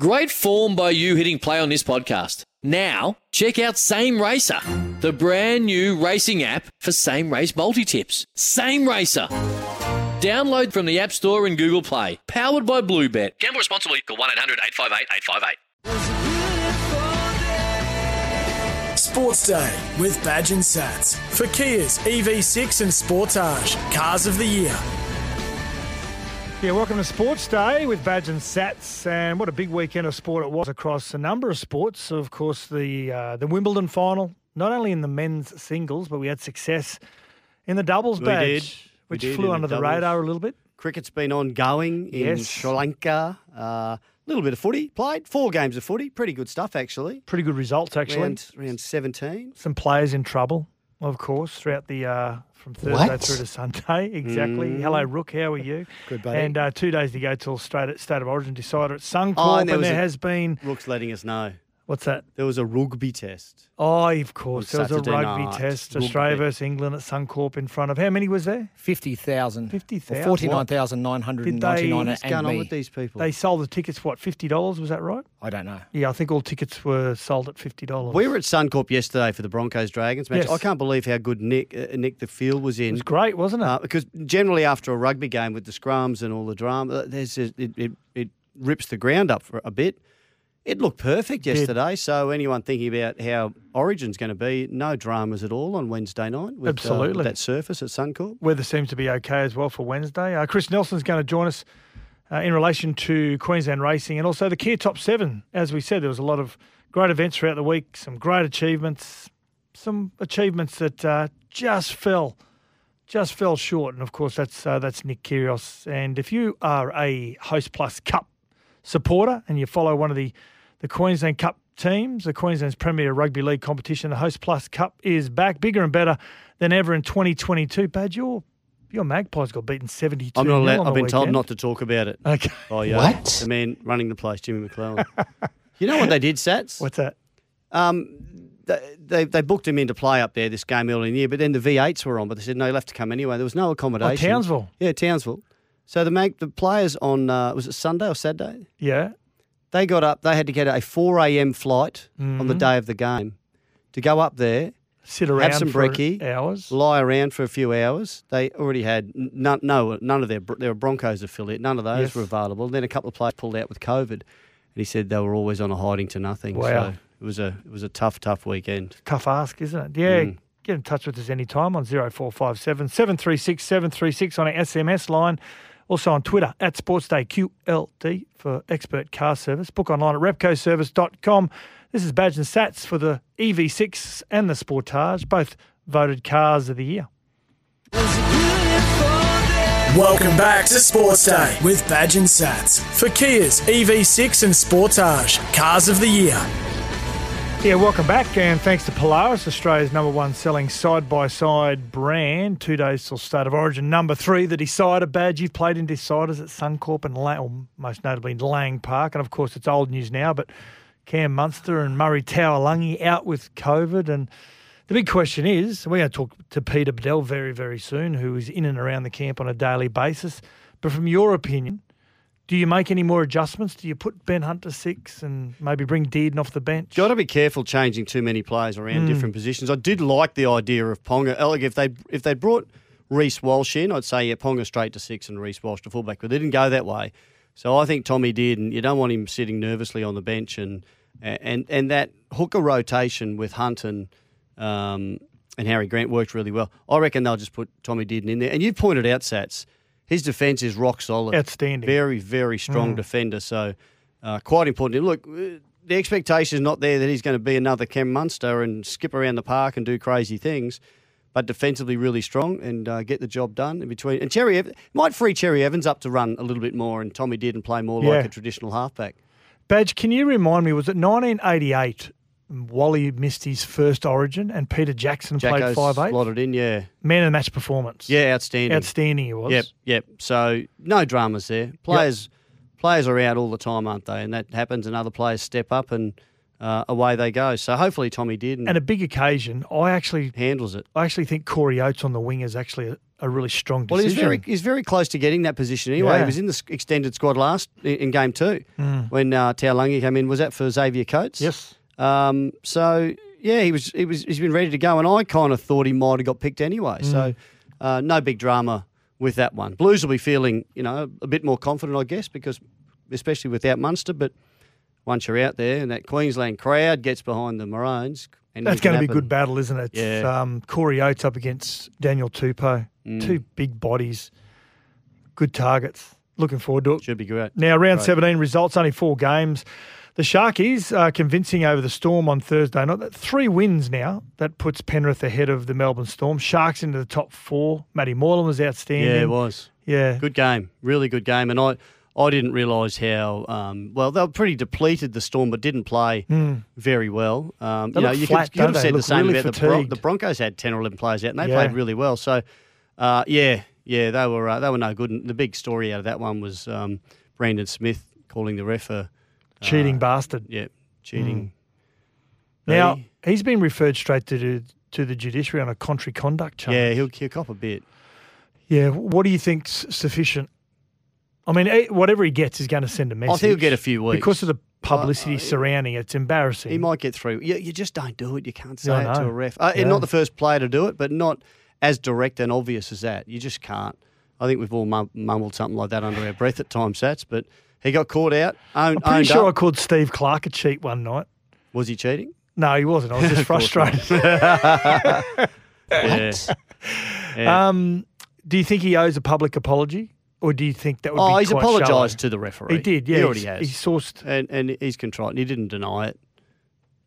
Great form by you hitting play on this podcast. Now, check out Same Racer, the brand new racing app for same race multi tips. Same Racer. Download from the App Store and Google Play. Powered by Bluebet. Gamble responsibly. Call 1 800 858 858. Sports Day with Badge and Sats for Kia's EV6 and Sportage Cars of the Year. Yeah, welcome to Sports Day with Badge and Sats, and what a big weekend of sport it was across a number of sports. Of course, the uh, the Wimbledon final, not only in the men's singles, but we had success in the doubles We badge, did. Which did flew in the under the radar a little bit. Cricket's been ongoing in Yes. Sri Lanka. A little bit of footy played. Four games of footy. Pretty good stuff, actually. Pretty good results, actually. Round, round 17. Some players in trouble, of course, throughout the uh, from Thursday What? through to Sunday. Exactly. Mm. Hello, Rook. How are you? Good, buddy. And uh, two days to go till state state of origin decider at Suncorp, Oh, and and there there, a- has been Rook's letting us know. What's that? There was a rugby test. Oh, of course. On There was a rugby night. test, Rugby. Australia versus England at Suncorp in front of how many was there? 50,000. 50,000. 49,999 What's What's going on with these people? They sold the tickets, what, $50? Was that right? I don't know. Yeah, I think all tickets were sold at $50. we were at Suncorp yesterday for the Broncos Dragons match. Yes. I can't believe how good Nick uh, Nick the field was in. it was great, wasn't it? Uh, because generally after a rugby game with the scrums and all the drama, there's a, it, it, it rips the ground up for a bit. It looked perfect yesterday. So anyone thinking about how Origin's going to be, no dramas at all on Wednesday night with, uh, with Absolutely. that surface at Suncorp. Weather seems to be okay as well for Wednesday. Uh, Chris Nelson's going to join us uh, in relation to Queensland racing and also the Kia Top 7. As we said, there was a lot of great events throughout the week, some great achievements, some achievements that uh, just fell just fell short. And of course, that's uh, that's Nick Kyrgios. And if you are a Host Plus Cup supporter and you follow one of the the Queensland Cup teams, the Queensland's premier rugby league competition, the Host Plus Cup is back, bigger and better than ever in 2022. Bad, your your Magpies got beaten 72. I'm not allowed, I've the been told not to talk about it. Okay, By, uh, What? The man running the place, Jimmy McClellan. you know what they did, Sats? what's that? Um, they, they, they booked him in to play up there this game early in the year, but then the V8s were on, but they said, no, you'll have to come anyway. There was no accommodation. Oh, Townsville. Yeah, Townsville. So the mag, the players on, uh, was it Sunday or Saturday? Yeah, They got up, they had to get a 4 a.m. flight on Mm-hmm. the day of the game to go up there, sit around some for brekkie, hours. lie around for a few hours. They already had none, no, none of their, they were Broncos affiliate, none of those Yes. were available. Then a couple of players pulled out with COVID, and he said they were always on a hiding to nothing. Wow. So it was a, it was a tough, tough weekend. Tough ask, isn't it? Yeah. Mm. Get in touch with us anytime on 0457 736 736 on our SMS line. Also on Twitter at SportsDayQLD for expert car service. Book online at repcoservice.com. This is Badge and Sats for the EV6 and the Sportage, both voted cars of the year. Welcome back to Sports Day with Badge and Sats for Kia's EV6 and Sportage Cars of the Year. Yeah, welcome back, and thanks to Polaris, Australia's number one selling side by side brand. Two days till State of Origin. Number three, the Decider badge. You've played in Deciders at Suncorp and most notably Lang Park. And of course, it's old news now, but Cam Munster and Murray Taulagi out with COVID. And the big question is we're going to talk to Peter Badel very, very soon, who is in and around the camp on a daily basis. But from your opinion, do you make any more adjustments? Do you put Ben Hunt to six and maybe bring Dearden off the bench? You've got to be careful changing too many players around different positions. I did like the idea of Ponga. Like if they if they brought Reece Walsh in, I'd say yeah, Ponga straight to six and Reece Walsh to fullback, but they didn't go that way. So I think Tommy did, and you don't want him sitting nervously on the bench, and and and that hooker rotation with Hunt and um, and Harry Grant worked really well. I reckon they'll just put Tommy Dearden in there. And you pointed out, Sats, his defence is rock solid, Outstanding. very very strong defender. So uh, quite important. Look, uh, the expectation is not there that he's going to be another Cam Munster and skip around the park and do crazy things, but defensively really strong and uh, get the job done in between. And Cherry Ev- might free Cherry Evans up to run a little bit more, and Tommy Dearden play more Yeah. like a traditional halfback. Badge, can you remind me, was it 1988? Wally missed his first origin and Peter Jackson played five eight. slotted in, yeah, Man of the match performance. yeah, outstanding. Outstanding he was. Yep, yep. So no dramas there. Players, players are out all the time, aren't they? And that happens. And other players step up and uh, away they go. So hopefully Tommy Dearden, And a big occasion. I actually, handles it. I actually think Corey Oates on the wing is actually a, a really strong Well, decision. he's very he's very close to getting that position anyway. Yeah. He was in the extended squad last in, in game two when uh, Taulagi came in. Was that for Xavier Coates? yes. Um, so yeah, he was he was he's been ready to go, and I kind of thought he might have got picked anyway. So uh, no big drama with that one. Blues will be feeling you know a bit more confident, I guess, because especially without Munster. But once you're out there and that Queensland crowd gets behind the Maroons, That's going to be a good battle, isn't it? Yeah. Um, Corey Oates up against Daniel Tupou. Mm. Two big bodies, good targets. Looking forward to it. Should be great. Now, round Great. 17 results, only four games. The Sharkies are convincing over the Storm on Thursday night. That Three wins now. That puts Penrith ahead of the Melbourne Storm. Sharks into the top four. Matty Moylan was outstanding. Yeah, it was. Yeah. Good game, really good game, and I I didn't realise how um, well they were pretty depleted the Storm, but didn't play very well. Um. They you know, you flat, could, could have said the same really about the, Bron- the Broncos had ten or eleven players out, and they Yeah. played really well. So uh, yeah, yeah, they were uh, they were no good. And the big story out of that one was um, Brandon Smith calling the ref a Cheating uh, bastard. yeah cheating. Now, he's been referred straight to the, to the judiciary on a contrary conduct charge. yeah, he'll, he'll cop a bit. Yeah. What do you think's sufficient? I mean, whatever he gets is going to send a message. I think he'll get a few weeks Because of the publicity Uh, surrounding it. It's embarrassing. He might get through. You, you just don't do it. You can't say I it to a ref. Uh, Yeah. Not the first player to do it, but not as direct and obvious as that. You just can't. I think we've all mum- mumbled something like that under our breath at times, Sats. But he got caught out. Owned, I'm pretty sure I called Steve Clark a cheat one night. Was he cheating? No, he wasn't. I was just Of course not. frustrated. Yeah. Yeah. um, do you think he owes a public apology, or do you think that would be a good thing? oh, he's apologised to the referee. He did. Yeah, he already has. He sourced. and, and he's contrite. And he didn't deny it.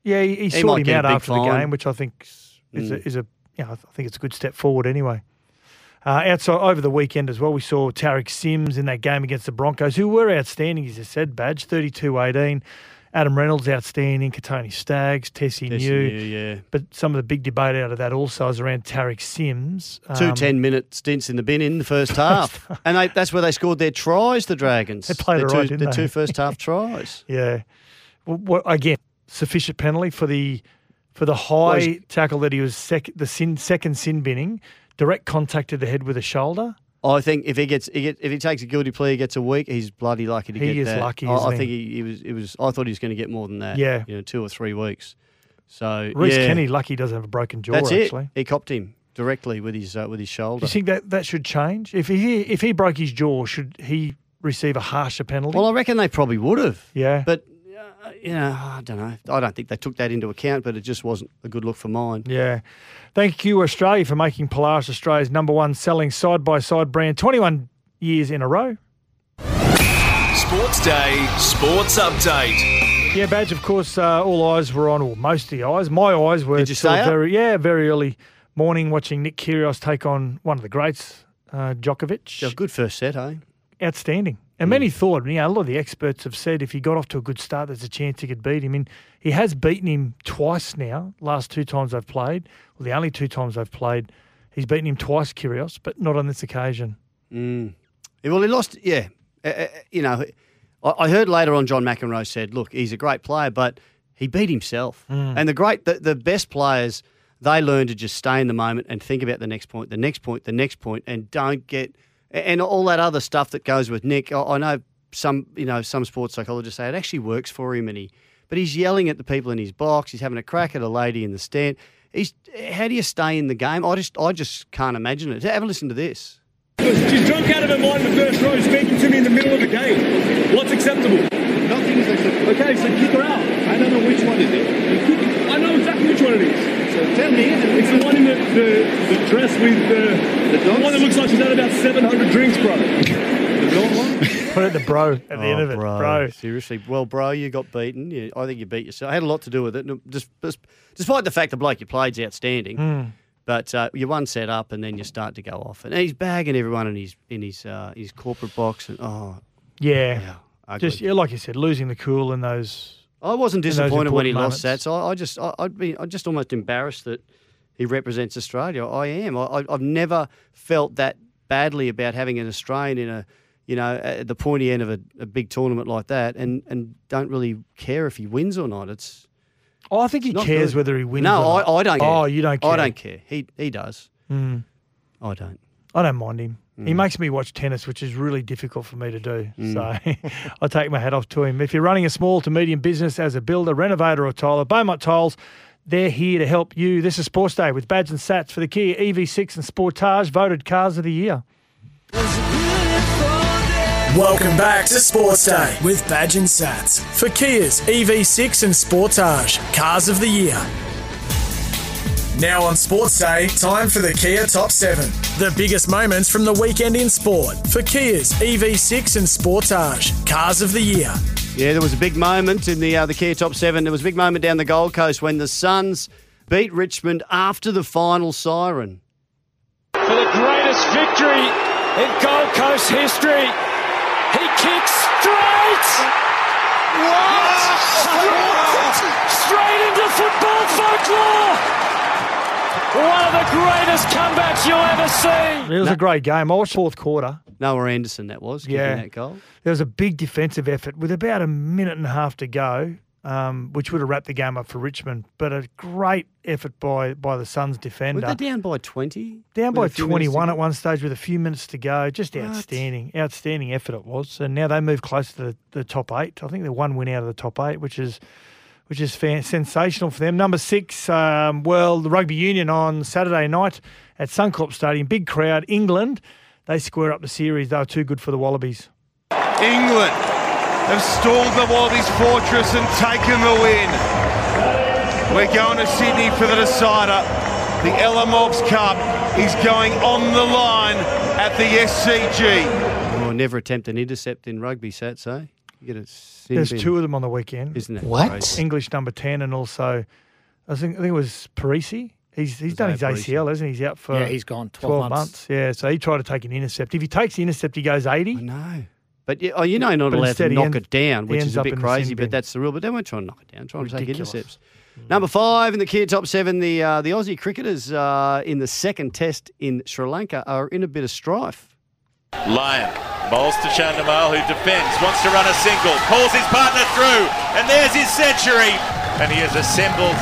Yeah, he, he, He sought him out after the game, which I think is a, Mm. is a you know, I think it's a good step forward anyway. Uh, outside over the weekend as well, we saw Tariq Sims in that game against the Broncos, who were outstanding, as I said, badge 32-18. Adam Reynolds outstanding, Kotoni Staggs, Tesi Yes, Niu. yeah. But some of the big debate out of that also is around Tariq Sims. Two Um, 10 minute stints in the bin in the first half. and they, that's where they scored their tries, the Dragons. They played Their two, right, didn't The two first half tries. Yeah. Well, what, again, sufficient penalty for the for the high he's- tackle that he was sec, the sin, second sin binning, direct contact to the head with a shoulder. I think if he gets, if he takes a guilty plea, he gets a week. He's bloody lucky to He get is that. lucky, I, I think he, he was. It was. I thought he was going to get more than that. Yeah. you know, two or three weeks. So Reese yeah, Kenny, lucky doesn't have a broken jaw. That's it. actually. He copped him directly with his uh, with his shoulder. Do you think that that should change? If he if he broke his jaw, should he receive a harsher penalty? well, I reckon they probably would have. yeah. But uh, you know, I don't know. I don't think they took that into account. But it just wasn't a good look for mine. Yeah. Thank you, Australia, for making Polaris Australia's number one selling side by side brand 21 years in a row. Sports Day Sports Update. Yeah, Badge, of course, uh, all eyes were on, or most of the eyes. My eyes were Did you till stay up? very, yeah, very early morning watching Nick Kyrgios take on one of the greats, uh, Djokovic. Yeah, good first set, eh? Outstanding. And Mm. many thought, you know, a lot of the experts have said if he got off to a good start, there's a chance he could beat him. And he has beaten him twice now, last two times they've played. Well, the only two times they've played, he's beaten him twice, Kyrgios, but not on this occasion. Mm. Well, he lost. Yeah, Uh, uh, you know, I, I heard later on John McEnroe said, "Look, he's a great player, but he beat himself." And the great, the, the best players, they learn to just stay in the moment and think about the next point, the next point, the next point, and don't get and all that other stuff that goes with Nick. I, I know some, you know, some sports psychologists say it actually works for him, and he, but he's yelling at the people in his box. He's having a crack at a lady in the stand. He's, how do you stay in the game? I just, I just can't imagine it. Have a listen to this. She's drunk out of her mind in the first row, speaking to me in the middle of the game. What's acceptable? Nothing is acceptable. Okay, so kick her out. I don't know which one is it. I know exactly which one it is. So tell me. It's the one in the, the, the dress with the, The the one that looks like she's had about 700 drinks, bro. The blonde one? Put it the bro at the end of it, bro. Oh, Seriously, well, bro, you got beaten. You, I think you beat yourself. I had a lot to do with it. Just, just, despite the fact the bloke you played's outstanding, Hmm. but uh, you one set up and then you start to go off, and he's bagging everyone in his in his uh, his corporate box, and oh, Yeah. yeah. Just, yeah, like you said, losing the cool in those. I wasn't disappointed when he important lost that. So I, I just, I, I'd be, I'm just almost embarrassed that he represents Australia. I am. I, I've never felt that badly about having an Australian in a, you know, at the pointy end of a, a big tournament like that, and and don't really care if he wins or not. It's Oh, I think he cares whether he wins. No, or not. I, I don't care. Oh, you don't care. I don't care. He he does. Mm. I don't. I don't mind him. He Mm. makes me watch tennis, which is really difficult for me to do. Mm. So I take my hat off to him. If you're running a small to medium business as a builder, renovator, or tiler, Beaumont Tiles, they're here to help you. This is Sports Day with Badge and Sats for the Kia EV6 and Sportage, voted cars of the year. Welcome back to Sports Day with Badge and Sats for Kia's EV6 and Sportage Cars of the Year. Now on Sports Day, time for the Kia Top 7. The biggest moments from the weekend in sport for Kia's EV6 and Sportage Cars of the Year. Yeah, there was a big moment in the uh, the Kia Top Seven. There was a big moment down the Gold Coast when the Suns beat Richmond after the final siren. For the greatest victory in Gold Coast history. He kicks straight. What? Straight into football folklore. One of the greatest comebacks you'll ever see. It was a great game. I watched fourth quarter. Noah Anderson, that was kicking Yeah. that goal. There was a big defensive effort with about a minute and a half to go, um, which would have wrapped the game up for Richmond. But a great effort by by the Suns Were defender. they down by twenty? Down by a few minutes to 21 at one stage with a few minutes to go. Just outstanding. Outstanding effort it was. And now they move close to the, the top eight. I think they're one win out of the top eight, which is which is fan- sensational for them. Number six, um, well, the Rugby Union on Saturday night at Suncorp Stadium. Big crowd. England, they square up the series. They were too good for the Wallabies. England have stormed the Wallabies fortress and taken the win. We're going to Sydney for the decider. The Ella Mobbs Cup is going on the line at the SCG. Oh, never attempt an intercept in rugby, Sats, eh? You get a sin There's bin. two of them on the weekend. Isn't that crazy? English number 10 and also, I think, I think it was Perese. He's, he's done his Izaia Perese. ACL, hasn't he? He's out for Yeah, he's gone 12 months. Yeah, so he tried to take an intercept. If he takes the intercept, he goes 80. know. But yeah, oh, you know, you're not But allowed to instead he knock ends- it down, he which ends is a up bit in the sin crazy, bin. but that's the rule. But they won't trying to knock it down. Try to take Ridiculous. intercepts. Number five in the Kia top seven, the uh, the Aussie cricketers uh, in the second test in Sri Lanka are in a bit of strife. Lyon bowls to Chandimal, who defends, wants to run a single, pulls his partner through, and there's his century. And he has assembled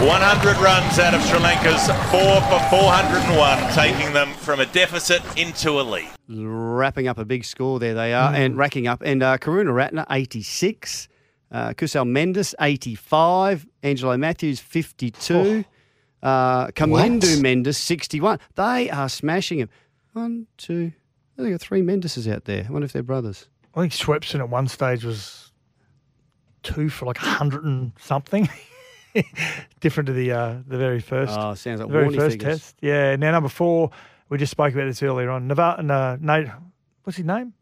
100 runs out of Sri Lanka's 4 for 401, taking them from a deficit into a lead. Wrapping up a big score there they are, and racking up. And uh, Karunaratne, 86. Uh, Kusal Mendis, 85. Angelo Mathews, 52. Uh, Kamindu Mendis, 61. They are smashing him. One, two, I think got three Mendices out there. I wonder if they're brothers. I think Swepson at one stage was two for like a 100 and something. Different to the uh, the very first. Oh, sounds like the very first figures. test. Yeah. Now number four, we just spoke about this earlier on. Nava, no, no, what's his name?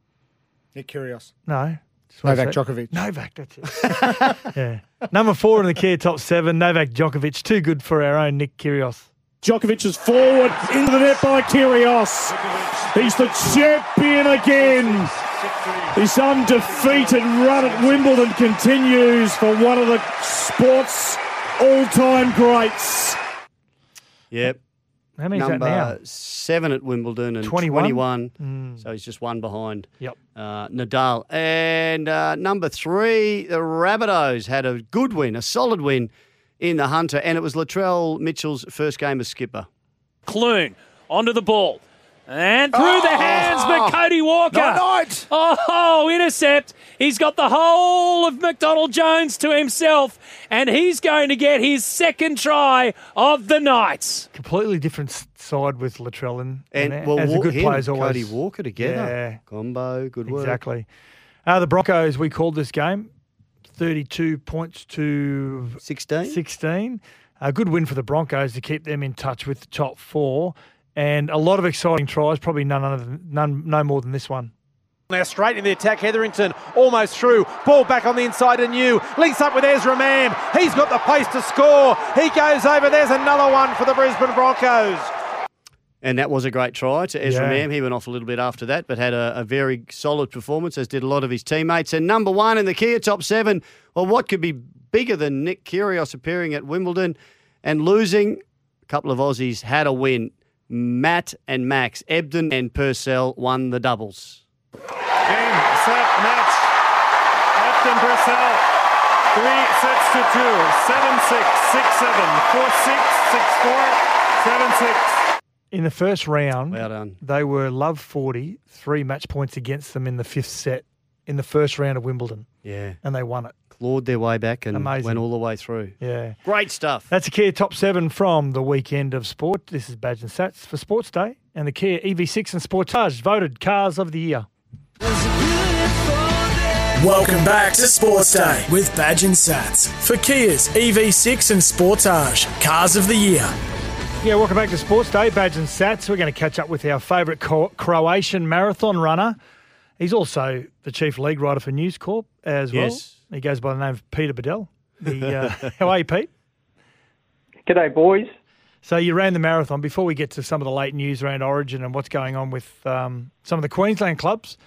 Nick Kyrgios. No. Novak Djokovic. Novak, that's it. yeah. Number four in the Kia top seven, Novak Djokovic. Too good for our own Nick Kyrgios. Djokovic is forward into the net by Kyrgios. He's the champion again. This undefeated run at Wimbledon continues for one of the sport's all-time greats. Yep. How many is that now? seven at Wimbledon and 21? 21. Mm. So he's just one behind Yep. uh, Nadal. And uh, number three, the Rabbitohs had a good win, a solid win in the Hunter, and it was Latrell Mitchell's first game as skipper. Clune onto the ball. And through the hands, but Cody Walker. Night. Oh, intercept. He's got the whole of McDonald Jones to himself, and he's going to get his second try of the night. Completely different side with Latrell and, And, and well, as the Wa- good him players always. Cody Walker together. Yeah. Combo, good work. Exactly. Uh, the Broncos, we called this game 32 points to 16. 16. A good win for the Broncos to keep them in touch with the top four. And a lot of exciting tries, probably none other than, none, no more than this one. Now straight in the attack, Hetherington almost through. Ball back on the inside and Niu. Links up with Ezra Mam. He's got the pace to score. He goes over. There's another one for the Brisbane Broncos. And that was a great try to Ezra Yeah. Mam. He went off a little bit after that, but had a, a very solid performance, as did a lot of his teammates. And number one in the Kia top seven, well, what could be bigger than Nick Kyrgios appearing at Wimbledon and losing? A couple of Aussies had a win. Matt and Max, Ebden and Purcell won the doubles. Game, set, match. Ebden Purcell. Three sets to two. Seven six, six seven, four six, six four, seven six. In the first round, Well done. they were love 40, three match points against them in the fifth set in the first round of Wimbledon, Yeah. and they won it. Clawed their way back and Amazing. went all the way through. Yeah. Great stuff. That's a Kia top seven from the weekend of sport. This is Badge and Sats for Sports Day, and the Kia EV6 and Sportage voted cars of the year. Welcome back to Sports Day with Badge and Sats for Kia's EV6 and Sportage Cars of the Year. Yeah, welcome back to Sports Day, Badge and Sats. We're going to catch up with our favourite Cro- Croatian marathon runner. He's also the chief league writer for News Corp as well. Yes. He goes by the name of Peter Badel. The, uh, how are you, Pete? G'day, boys. So you ran the marathon. Before we get to some of the late news around Origin and what's going on with um, some of the Queensland clubs,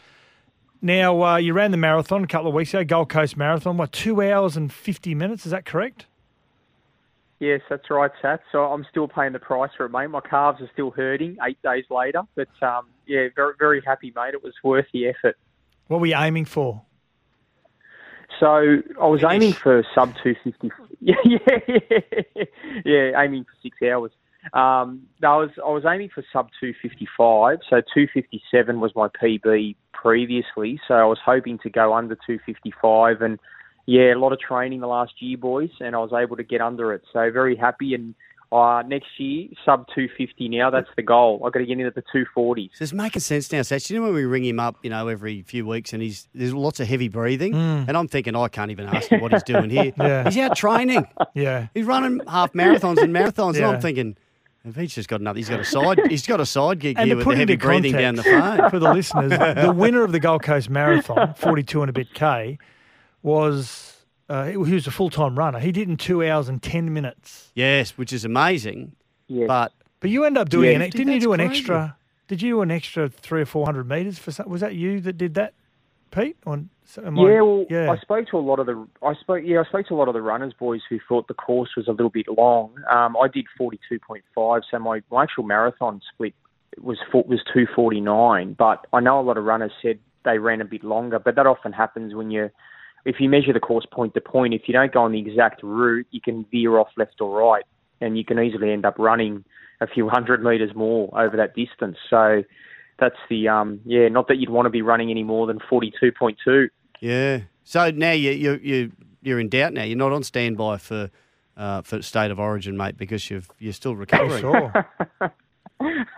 now uh, you ran the marathon a couple of weeks ago, Gold Coast Marathon. What two hours and fifty minutes? Is that correct? Yes, that's right, Sat. So I'm still paying the price for it, mate. My calves are still hurting eight days later, but um, yeah, very very happy, mate. It was worth the effort. What were you aiming for? So I was aiming for sub 250. Yeah, yeah, yeah, yeah, aiming for six hours. Um, I was I was aiming for sub 255. So 257 was my PB previously. So I was hoping to go under 255, and yeah, a lot of training the last year, boys, and I was able to get under it. So very happy. And uh, next year, sub 250 now. That's the goal. I've got to get into the 240s. So it's making sense now, Sats. You know when we ring him up, you know, every few weeks and he's there's lots of heavy breathing. Mm. And I'm thinking, I can't even ask him what he's doing here. Yeah. He's out training. Yeah. He's running half marathons and marathons. And I'm thinking, if he's just got another, he's got a side, he's got a side gig And here to with put the heavy into breathing down the context phone. for the listeners, the winner of the Gold Coast Marathon, 42 and a bit K, was uh, he was a full time runner. He did in two hours and 10 minutes. Yes, which is amazing. Yeah. But But you end up doing Yeah. an, Dude, didn't you that's do an crazy. extra? Did you do an extra three or four hundred meters for some, was that you that did that, Pete? On am I- Yeah, well, yeah. I spoke to a lot of the I spoke yeah I spoke to a lot of the runners boys who thought the course was a little bit long. Um, I did forty two point five, so my, my actual marathon split was four- was two forty nine. But I know a lot of runners said they ran a bit longer, but that often happens when you if you measure the course point to point. If you don't go on the exact route, you can veer off left or right, and you can easily end up running a few hundred meters more over that distance. So. That's the um yeah. Not that you'd want to be running any more than forty two point two. yeah. So now you you you you're in doubt now. You're not on standby for uh, for state of origin, mate, because you've you're still recovering. sure.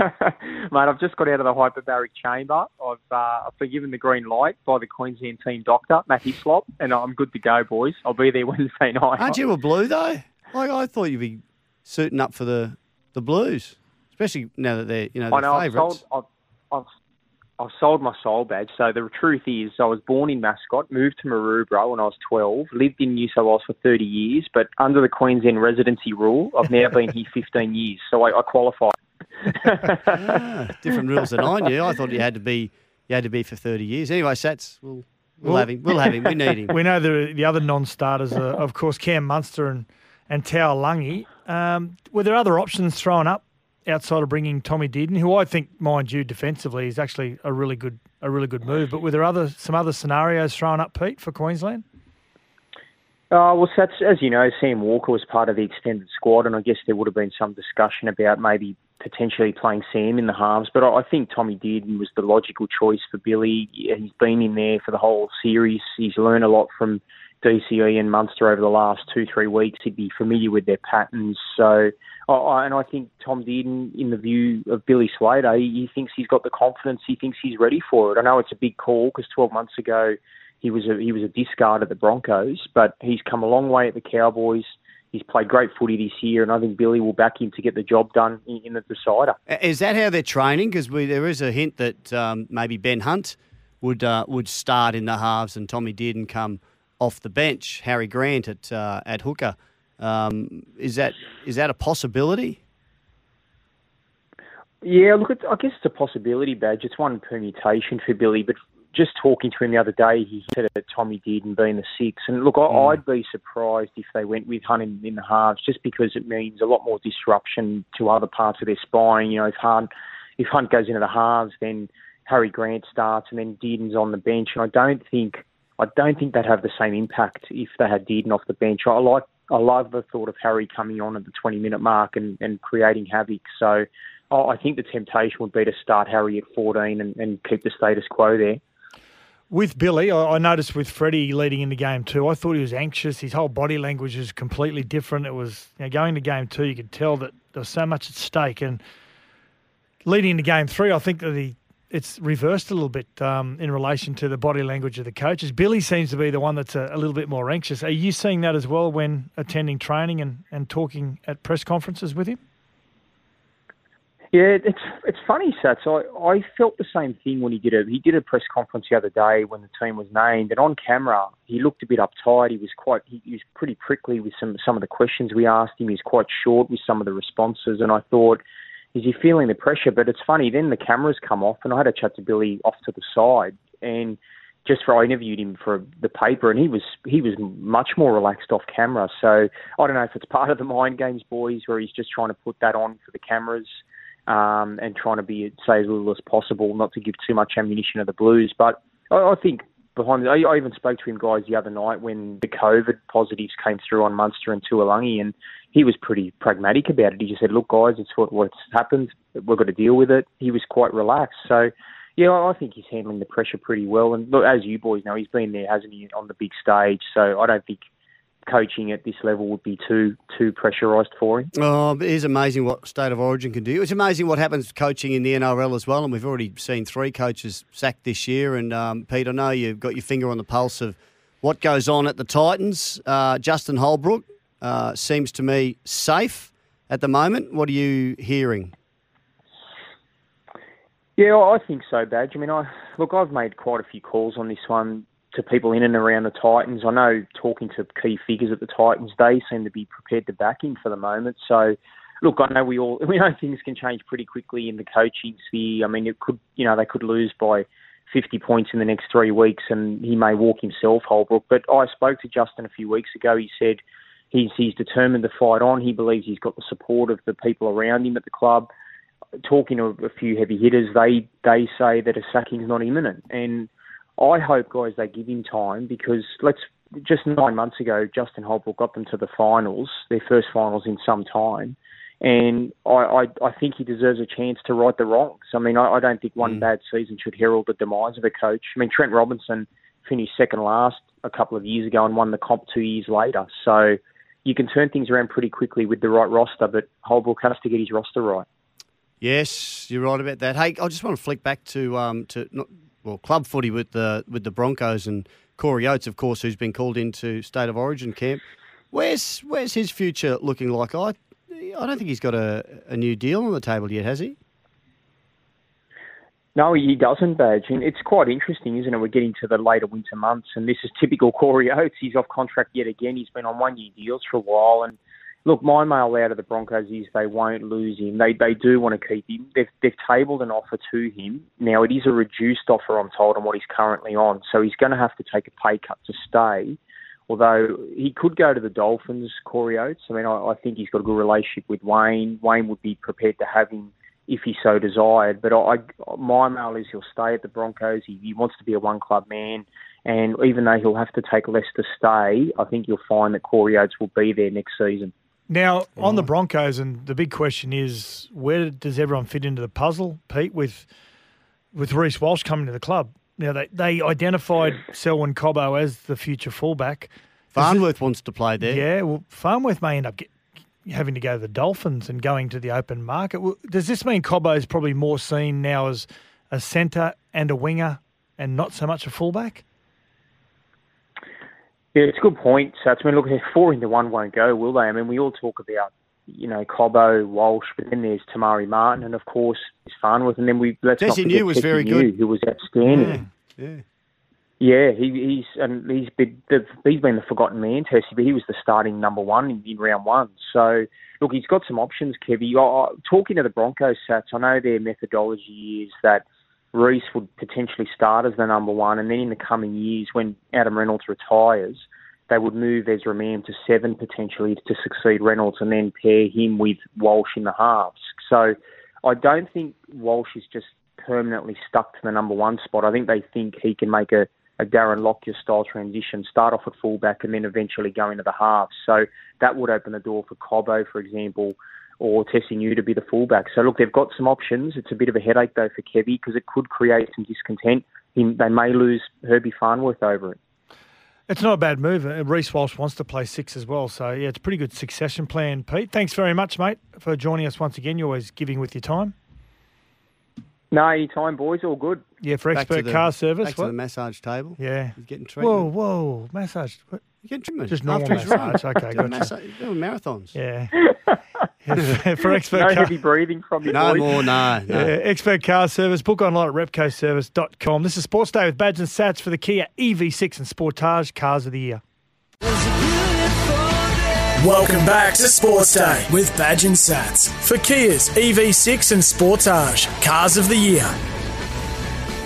Mate, I've just got out of the hyperbaric chamber. I've uh, I've been given the green light by the Queensland team doctor, Matt Slop, and I'm good to go, boys. I'll be there Wednesday night. Aren't you a blue though? Like I thought you'd be suiting up for the the Blues, especially now that they're you know know. I've sold, I've, I've, I've sold my soul badge. So the truth is, I was born in Mascot, moved to Maroubra when I was 12, lived in New South Wales for 30 years, but under the Queensland residency rule, I've now been here 15 years, so I, I qualify. Ah, different rules than I knew. I thought you had to be you had to be for thirty years. Anyway, Sats, we'll we'll Well- have him. We'll have him. We need him. we know the the other non-starters are, of course, Cam Munster and and Taulagi. Um, were there other options thrown up outside of bringing Tommy Dearden, who I think, mind you, defensively is actually a really good a really good move? But were there other some other scenarios thrown up, Pete, for Queensland? Uh, well, that's, as you know, Sam Walker was part of the extended squad, and I guess there would have been some discussion about maybe potentially playing Sam in the halves. But I think Tommy Dearden was the logical choice for Billy. He's been in there for the whole series. He's learned a lot from DCE and Munster over the last two, three weeks. He'd be familiar with their patterns. So, and I think Tom Dearden, in the view of Billy Slater, he, he thinks he's got the confidence. He thinks he's ready for it. I know it's a big call because 12 months ago he was a he was a discard at the Broncos, but he's come a long way at the Cowboys. He's played great footy this year, and I think Billy will back him to get the job done in, in the decider. Is that how they're training? Because there is a hint that um, maybe Ben Hunt would uh, would start in the halves and Tommy Dearden come off the bench. Harry Grant at uh, at hooker. Um, is that is that a possibility? Yeah, look, it's, I guess it's a possibility, badge. It's one permutation for Billy, but just talking to him the other day, he said that Tommy Dearden being the six. And look, Mm. I'd be surprised if they went with Hunt in, the halves, just because it means a lot more disruption to other parts of their spine. You know, if Hunt if Hunt goes into the halves, then Harry Grant starts, and then Dearden's on the bench. And I don't think I don't think they'd have the same impact if they had Dearden off the bench. I like I love the thought of Harry coming on at the 20 minute mark and, and creating havoc. So I think the temptation would be to start Harry at 14 and, and keep the status quo there. With Billy, I noticed with Freddie leading in the game too, I thought he was anxious. His whole body language was completely different. It was you know, going to game two, you could tell that there was so much at stake. And leading into game three, I think that he it's reversed a little bit um, in relation to the body language of the coaches. Billy seems to be the one that's a, a, little bit more anxious. Are you seeing that as well when attending training and, and talking at press conferences with him? Yeah, it's it's funny, Sats. I, I felt the same thing when he did a he did a press conference the other day when the team was named, and on camera he looked a bit uptight. He was quite he, he was pretty prickly with some some of the questions we asked him. He was quite short with some of the responses, and I thought is he feeling the pressure? But it's funny, then the cameras come off, and I had a chat to Billy off to the side, and just for I interviewed him for the paper, and he was he was much more relaxed off camera. So I don't know if it's part of the mind games, boys, where he's just trying to put that on for the cameras. Um, and trying to be say as little as possible, not to give too much ammunition to the Blues. But I, I think behind. I, I even spoke to him guys the other night when the COVID positives came through on Munster and Taulagi, and he was pretty pragmatic about it. He just said, "Look, guys, it's what what's happened. We've got to deal with it." He was quite relaxed. So, yeah, I think he's handling the pressure pretty well. And look, as you boys know, he's been there, hasn't he, on the big stage? So I don't think coaching at this level would be too too pressurised for him. Oh, it is amazing what state of origin can do. It's amazing what happens coaching in the NRL as well, and we've already seen three coaches sacked this year. And um, Pete, I know you've got your finger on the pulse of what goes on at the Titans. Uh, Justin Holbrook uh, seems to me safe at the moment. What are you hearing? Yeah, I think so, Badge. I mean, I look, I've made quite a few calls on this one to people in and around the Titans. I know talking to key figures at the Titans, they seem to be prepared to back him for the moment. So, look, I know we all we know things can change pretty quickly in the coaching sphere. I mean, it could, you know, they could lose by 50 points in the next three weeks, and he may walk himself, Holbrook. But I spoke to Justin a few weeks ago. He said he's he's determined to fight on. He believes he's got the support of the people around him at the club. Talking to a few heavy hitters, they they say that a sacking's not imminent, and I hope guys they give him time because let's just nine months ago, Justin Holbrook got them to the finals, their first finals in some time. And I, I, I think he deserves a chance to right the wrongs. I mean, I, I don't think one mm. bad season should herald the demise of a coach. I mean, Trent Robinson finished second last a couple of years ago and won the comp two years later. So you can turn things around pretty quickly with the right roster, but Holbrook has to get his roster right. Yes, you're right about that. Hey, I just want to flick back to um, to not, well club footy with the with the Broncos and Corey Oates, of course, who's been called into state of origin camp. Where's where's his future looking like? I I don't think he's got a, a new deal on the table yet, has he? No, he doesn't, Badge. And it's quite interesting, isn't it? We're getting to the later winter months, and this is typical Corey Oates. He's off contract yet again. He's been on one year deals for a while. And look, my mail out of the Broncos is they won't lose him. They they do want to keep him. They've, they've tabled an offer to him. Now, it is a reduced offer, I'm told, on what he's currently on. So he's going to have to take a pay cut to stay. Although he could go to the Dolphins, Corey Oates. I mean, I, I think he's got a good relationship with Wayne. Wayne would be prepared to have him if he so desired. But I, my mail is he'll stay at the Broncos. He, he wants to be a one club man. And even though he'll have to take less to stay, I think you'll find that Corey Oates will be there next season. Now, on the mm. Broncos, and the big question is, where does everyone fit into the puzzle, Pete, with with Reece Walsh coming to the club? Now, they, they identified Selwyn Cobbo as the future fullback. Farnworth wants to play there. Yeah, well, Farnworth may end up get, having to go to the Dolphins and going to the open market. Does this mean Cobbo is probably more seen now as a centre and a winger and not so much a fullback? Yeah, it's a good point, Sats. I mean, look, four into one won't go, will they? I mean, we all talk about, you know, Cobbo, Walsh, but then there's Te Maire Martin, and of course, there's Farnworth, and then we let's Jesse not forget was very good, who was outstanding. Yeah, yeah. Yeah, he, he's and he's been the, he's been the forgotten man, Tesi, but he was the starting number one in, in round one. So look, he's got some options, Kevy. Uh, talking to the Broncos, Sats, I know their methodology is that Reece would potentially start as the number one, and then in the coming years, when Adam Reynolds retires, they would move Ezra Mam to seven potentially to succeed Reynolds, and then pair him with Walsh in the halves. So I don't think Walsh is just permanently stuck to the number one spot. I think they think he can make a a Darren Lockyer style transition, start off at fullback and then eventually go into the halves. So that would open the door for Cobbo, for example, or Tesi Niu to be the fullback. So look, they've got some options. It's a bit of a headache though for Kevy because it could create some discontent. They may lose Herbie Farnworth over it. It's not a bad move. Uh, Reece Walsh wants to play six as well. So, yeah, it's a pretty good succession plan, Pete. Thanks very much, mate, for joining us once again. You're always giving with your time. No, any time, boys. All good. Yeah, for expert the, car service. Back to the massage table. Yeah. He's getting treatment. Whoa, whoa, massage. What? You getting treatment? Just normal After massage. run. Okay, Doing gotcha. massa- doing marathons. Yeah. for expert no car- heavy breathing from you, No boys. more, no, no. Yeah, expert car service. Book online at repcoservice.com. This is Sports Day with Badge and Sats for the Kia EV6 and Sportage Cars of the Year. Welcome back to Sports Day with Badge and Sats for Kia's EV6 and Sportage Cars of the Year.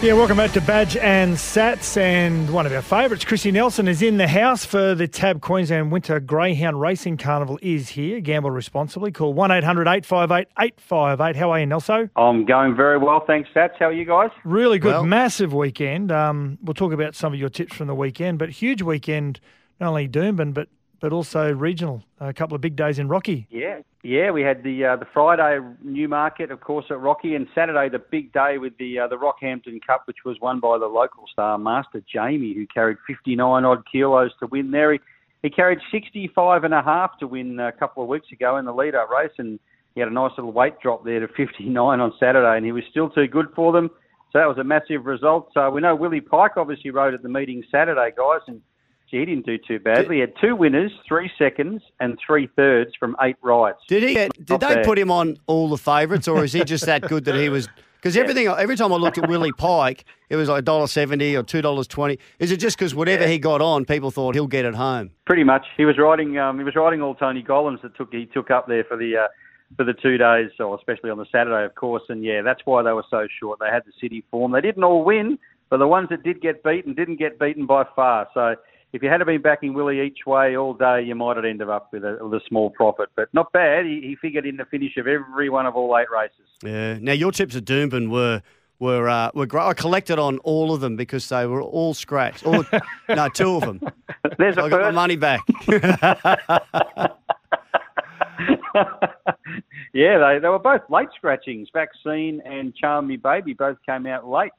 Yeah, welcome back to Badge and Sats. And one of our favourites, Chrissy Nelson, is in the house for the TAB Queensland Winter Greyhound Racing Carnival is here. Gamble responsibly. Call 1 800 858 858. How are you, Nelson? I'm going very well, thanks, Sats. How are you guys? Really good, Well- massive weekend. Um, we'll talk about some of your tips from the weekend, but huge weekend, not only Doomben, but but also regional. A couple of big days in Rocky. Yeah, yeah. We had the uh, the Friday Newmarket, of course, at Rocky, and Saturday the big day with the uh, the Rockhampton Cup, which was won by the local star Master Jamie, who carried 59 odd kilos to win there. He, he carried 65 and a half to win a couple of weeks ago in the lead-up race, and he had a nice little weight drop there to 59 on Saturday, and he was still too good for them. So that was a massive result. So we know Willie Pike obviously rode at the meeting Saturday, guys, and gee, he didn't do too badly. He had two winners, three seconds, and three thirds from eight rides. Did he? Get, did Not they bad. put him on all the favourites, or is he just that good that he was? Because everything, every time I looked at Willie Pike, it was like $1.70 or $2.20. Is it just because whatever he got on, people thought he'll get it home? Pretty much. He was riding. Um, he was riding all Tony Gollan's that took he took up there for the uh, for the two days, or especially on the Saturday, of course. And yeah, that's why they were so short. They had the city form. They didn't all win, but the ones that did get beaten didn't get beaten by far. So if you had been backing Willie each way all day, you might have ended up with a, with a small profit. But not bad. He, he figured in the finish of every one of all eight races. Yeah. Now your tips at Doomben were were uh, were great. I collected on all of them because they were all scratched. All, no, two of them. There's So a I got my money back. yeah, they, they were both late scratchings. Vaccine and Charm Me Baby both came out late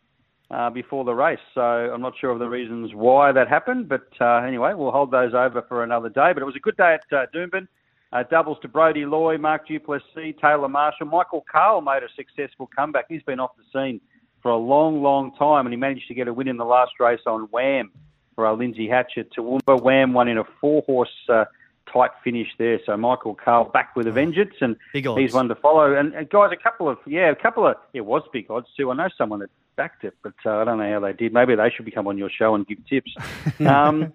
uh, before the race. So I'm not sure of the reasons why that happened. But uh, anyway, we'll hold those over for another day. But it was a good day at uh, Doomben. Uh, doubles to Brody Loy, Mark Duplessis, Taylor Marshall. Michael Carl made a successful comeback. He's been off the scene for a long, long time, and he managed to get a win in the last race on Wham for uh, Lindsay Hatchett. Toowoomba Wham won in a four-horse uh, tight finish there. So Michael Carl back with a vengeance, and he's one to follow. And, and guys, a couple of yeah, a couple of it was big odds too. I know someone that backed it, but uh, I don't know how they did. Maybe they should become on your show and give tips. um,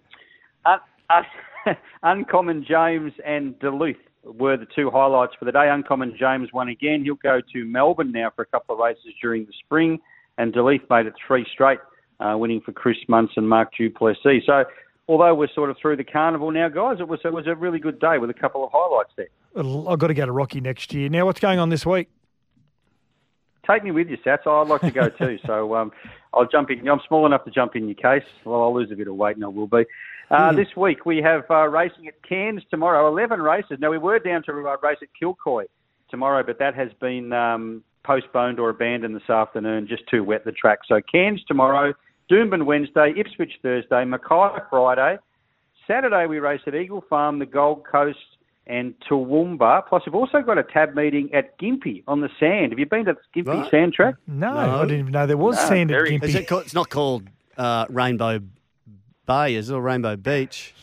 un- un- Uncommon James and Duluth were the two highlights for the day. Uncommon James won again. He'll go to Melbourne now for a couple of races during the spring, and Duluth made it three straight, uh, winning for Chris Munson, and Mark Duplessis. So, although we're sort of through the carnival now, guys, it was it was a really good day with a couple of highlights there. I've got to go to Rocky next year. Now, what's going on this week? Take me with you, Sats. I'd like to go too. so um, I'll jump in. I'm small enough to jump in your case. Well, I'll lose a bit of weight, and I will be. Uh, Hmm. This week we have uh, racing at Cairns tomorrow. Eleven races. Now we were down to uh, race at Kilcoy tomorrow, but that has been um, postponed or abandoned this afternoon. Just too wet the track. So Cairns tomorrow, Doomben Wednesday, Ipswich Thursday, Mackay Friday. Saturday we race at Eagle Farm, the Gold Coast, and Toowoomba. Plus we've also got a tab meeting at Gympie on the sand. Have you been to the Gympie Right. sand track? No, I didn't even know there was No, sand at very- Gympie. Is it called, it's not called uh, Rainbow Bay, is it? Or Rainbow Beach?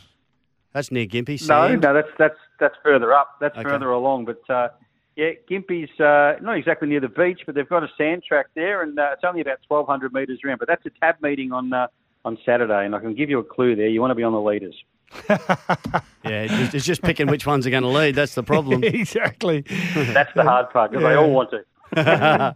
That's near Gympie. No, Sand. no, that's that's that's further up. That's Okay. further along. But uh, yeah, Gympie's uh, not exactly near the beach, but they've got a sand track there, and uh, it's only about 1,200 metres around. But that's a tab meeting on uh, on Saturday, and I can give you a clue there. You want to be on the leaders. Yeah, it's just, it's just picking which ones are going to lead. That's the problem. exactly. That's the hard part because they all want to.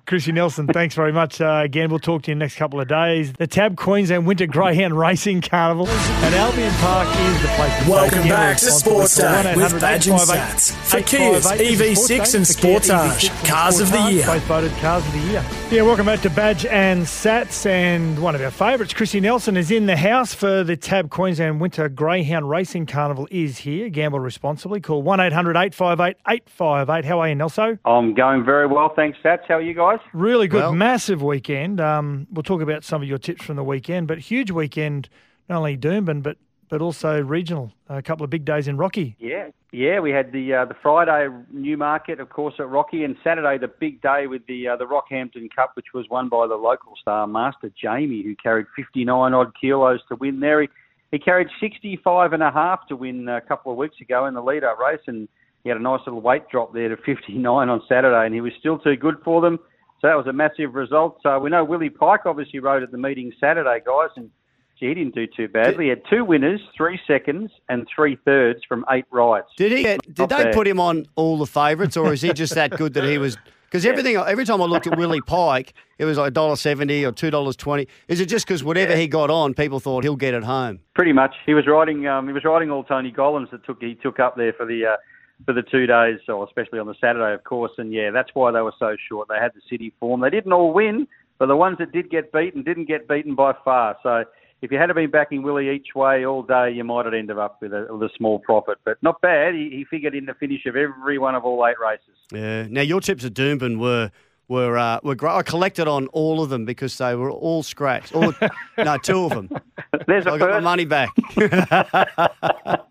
Chrissy Nelson, thanks very much. Uh, again, we'll talk to you in the next couple of days. The Tab Queensland Winter Greyhound Racing Carnival at Albion Park is the place. to Welcome take. back to Sports Day with Badge and Sats for Kia's EV6 and Sportage Cars of the Year. Both voted Cars of the Year. Yeah, welcome back to Badge and Sats. And one of our favourites, Chrissy Nelson, is in the house for the Tab Queensland Winter Greyhound Racing Carnival is here. Gamble responsibly. Call 1 800 858 858. How are you, Nelson? I'm going very well, thanks, Sats. How are you guys? Really good, Well- massive weekend. Um, we'll talk about some of your tips from the weekend, but huge weekend, not only Doomben, but but also regional. A couple of big days in Rocky. Yeah, yeah. We had the uh, the Friday Newmarket, of course, at Rocky, and Saturday the big day with the uh, the Rockhampton Cup, which was won by the local star Master Jamie, who carried 59 odd kilos to win there. He, he carried 65 and a half to win a couple of weeks ago in the lead-up race, and he had a nice little weight drop there to 59 on Saturday, and he was still too good for them. So that was a massive result. So we know Willie Pike obviously rode at the meeting Saturday, guys, and gee, he didn't do too badly. He had two winners, three seconds, and three thirds from eight rides. Did he? Get, did Not they bad. put him on all the favourites, or is he just that good that he was? Because everything, every time I looked at Willie Pike, it was like $1.70 or $2.20. Is it just because whatever he got on, people thought he'll get it home? Pretty much. He was riding. Um, he was riding all Tony Gollan's that took he took up there for the uh, for the two days, or especially on the Saturday, of course. And yeah, that's why they were so short. They had the city form. They didn't all win, but the ones that did get beaten didn't get beaten by far. So if you had been backing Willie each way all day, you might have ended up with a, with a small profit. But not bad. He, he figured in the finish of every one of all eight races. Yeah. Now your tips at Doomben were were uh, were great. I collected on all of them because they were all scratched. All, no, two of them. There's a I got my money back.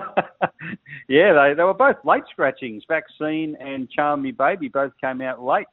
yeah, they, they were both late scratchings. Vaccine and Charm Me Baby both came out late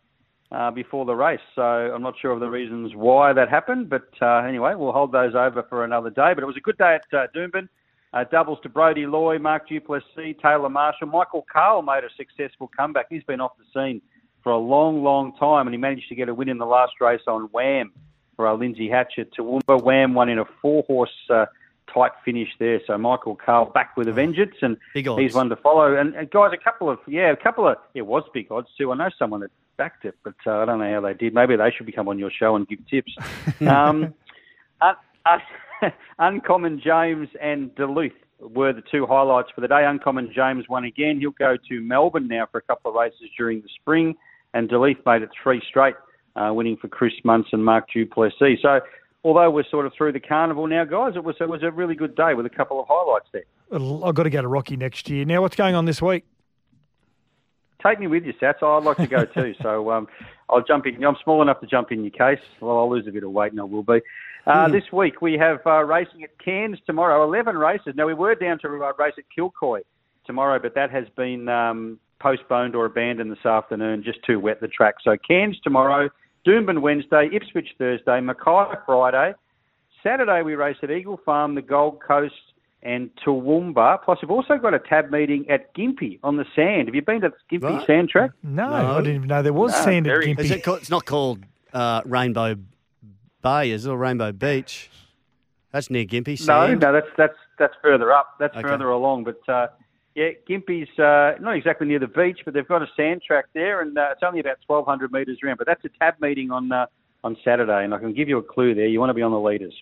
uh, before the race. So I'm not sure of the reasons why that happened. But uh, anyway, we'll hold those over for another day. But it was a good day at uh, Doomben. Uh, doubles to Brody Loy, Mark Du Plessis, Taylor Marshall. Michael Carl made a successful comeback. He's been off the scene for a long, long time, and he managed to get a win in the last race on Wham for uh, Lindsay Hatchett to. Wham won in a four-horse uh, tight finish there. So Michael Carl back with a vengeance, and he's one to follow. And, and guys, a couple of yeah, a couple of it was big odds too. I know someone that backed it, but uh, I don't know how they did. Maybe they should become on your show and give tips. um, uh, uh, Uncommon James and Duluth were the two highlights for the day. Uncommon James won again. He'll go to Melbourne now for a couple of races during the spring, and Duluth made it three straight, uh, winning for Chris Munson and Mark Du Plessis. So, although we're sort of through the carnival now, guys, it was it was a really good day with a couple of highlights there. I've got to go to Rocky next year. Now, what's going on this week? Take me with you, Sats. I'd like to go too. So um, I'll jump in. I'm small enough to jump in your case. Well, I'll lose a bit of weight, and I will be. Uh, Hmm. This week we have uh, racing at Cairns tomorrow. Eleven races. Now we were down to uh, race at Kilcoy tomorrow, but that has been um, postponed or abandoned this afternoon. Just too wet the track. So Cairns tomorrow, Doomben Wednesday, Ipswich Thursday, Mackay Friday. Saturday we race at Eagle Farm, the Gold Coast, and Toowoomba. Plus we've also got a tab meeting at Gympie on the sand. Have you been to the Gympie What? sand track? No, I didn't even know there was No, sand at very- Gympie. Is it called, it's not called uh, Rainbow Bay, is it? Or Rainbow Beach? That's near Gympie. No, no, that's that's that's further up. That's Okay. further along. But uh, yeah, Gympie's uh, not exactly near the beach, but they've got a sand track there, and uh, it's only about 1,200 metres around. But that's a tab meeting on uh, on Saturday, and I can give you a clue there. You want to be on the leaders.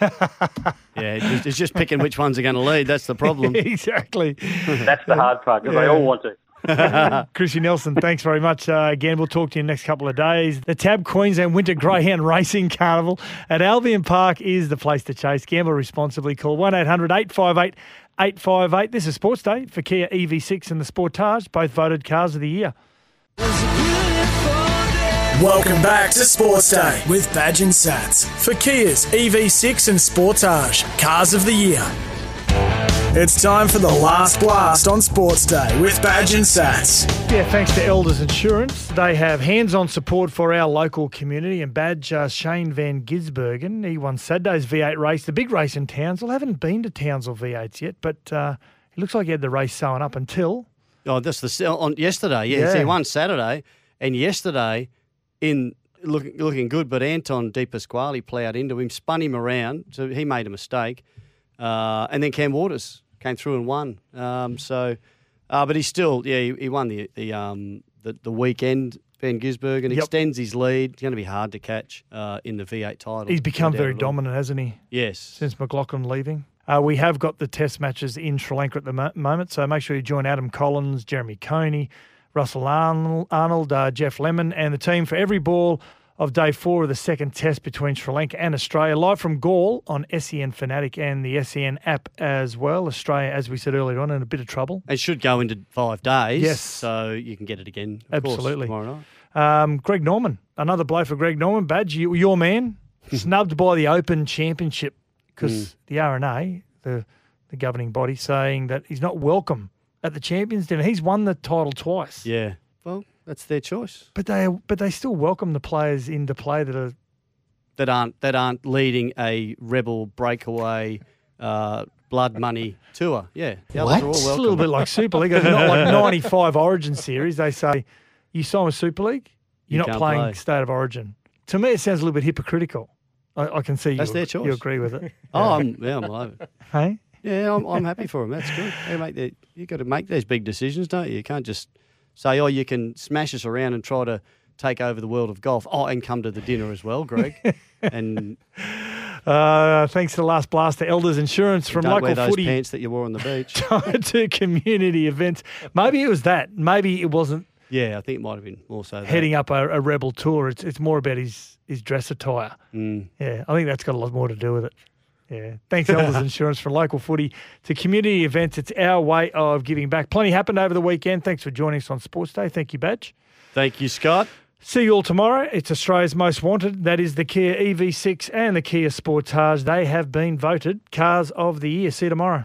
Yeah, it's just, it's just picking which ones are going to lead. That's the problem. exactly. That's the hard part because they all want to. Chrissy Nelson, thanks very much. Uh, again, we'll talk to you in the next couple of days. The Tab Queensland Winter Greyhound Racing Carnival at Albion Park is the place to chase. Gamble responsibly. Call 1 800 858 858. This is Sports Day for Kia EV6 and the Sportage, both voted Cars of the Year. Welcome back to Sports Day with Badge and Sats for Kia's EV6 and Sportage Cars of the Year. It's time for the last blast on Sports Day with Badge and Sats. Yeah, thanks to Elders Insurance. They have hands on support for our local community. And badge uh, Shane Van Gisbergen, he won Saturday's V8 race, the big race in Townsville. haven't been to Townsville V8s yet, but uh, it looks like he had the race sewn up until. Oh, that's the on yesterday. Yeah, Yeah. he won Saturday, and yesterday in looking looking good, but Anton De Pasquale ploughed into him, spun him around, so he made a mistake, uh, and then Cam Waters came through and won. Um, so, uh, but he still, yeah, he, he won the the um, the, the weekend, Van Gisbergen, Yep. extends his lead. It's going to be hard to catch uh, in the V8 title. He's become very dominant, hasn't he? Yes. Since McLaughlin leaving. Uh, we have got the test matches in Sri Lanka at the mo- moment, so make sure you join Adam Collins, Jeremy Coney, Russell Arnold, Arnold uh, Geoff Lemon, and the team for every ball of day four of the second test between Sri Lanka and Australia. Live from Galle on SEN Fanatic and the SEN app as well. Australia, as we said earlier on, in a bit of trouble. It should go into five days. Yes. So you can get it again. of course, Absolutely. tomorrow night. Um, Greg Norman, another blow for Greg Norman. Badge, you, your man, snubbed by the Open Championship because Mm. the R&A, the the governing body, saying that he's not welcome at the Champions Dinner. He's won the title twice, Yeah. Well, that's their choice. but they but they still welcome the players into play that are That aren't that aren't leading a rebel breakaway uh, blood money tour. Yeah. The others are all It's a little bit like Super League. It's not like 95 Origin series. They say, you sign with Super League, You you're not can't playing play. State of Origin. To me, it sounds a little bit hypocritical. I, I can see That's you, their choice. you agree with it. Oh, I'm, yeah, I'm over. it. Hey? Yeah, I'm, I'm happy for them. That's good. They make the, you got to make these big decisions, don't you? You can't just say, oh, you can smash us around and try to take over the world of golf. Oh, and come to the dinner as well, Greg. and Uh, thanks to the last blast to Elders Insurance from don't local wear those footy pants that you wore on the beach. to community events. Maybe it was that. Maybe it wasn't yeah, I think it might have been more so. that. heading up a, a rebel tour. It's it's more about his his dress attire. Mm. Yeah, I think that's got a lot more to do with it. Yeah. Thanks, Elders Insurance, from local footy to community events. It's our way of giving back. Plenty happened over the weekend. Thanks for joining us on Sports Day. Thank you, Badge. Thank you, Scott. See you all tomorrow. It's Australia's most wanted. That is the Kia EV6 and the Kia Sportage. They have been voted Cars of the Year. See you tomorrow.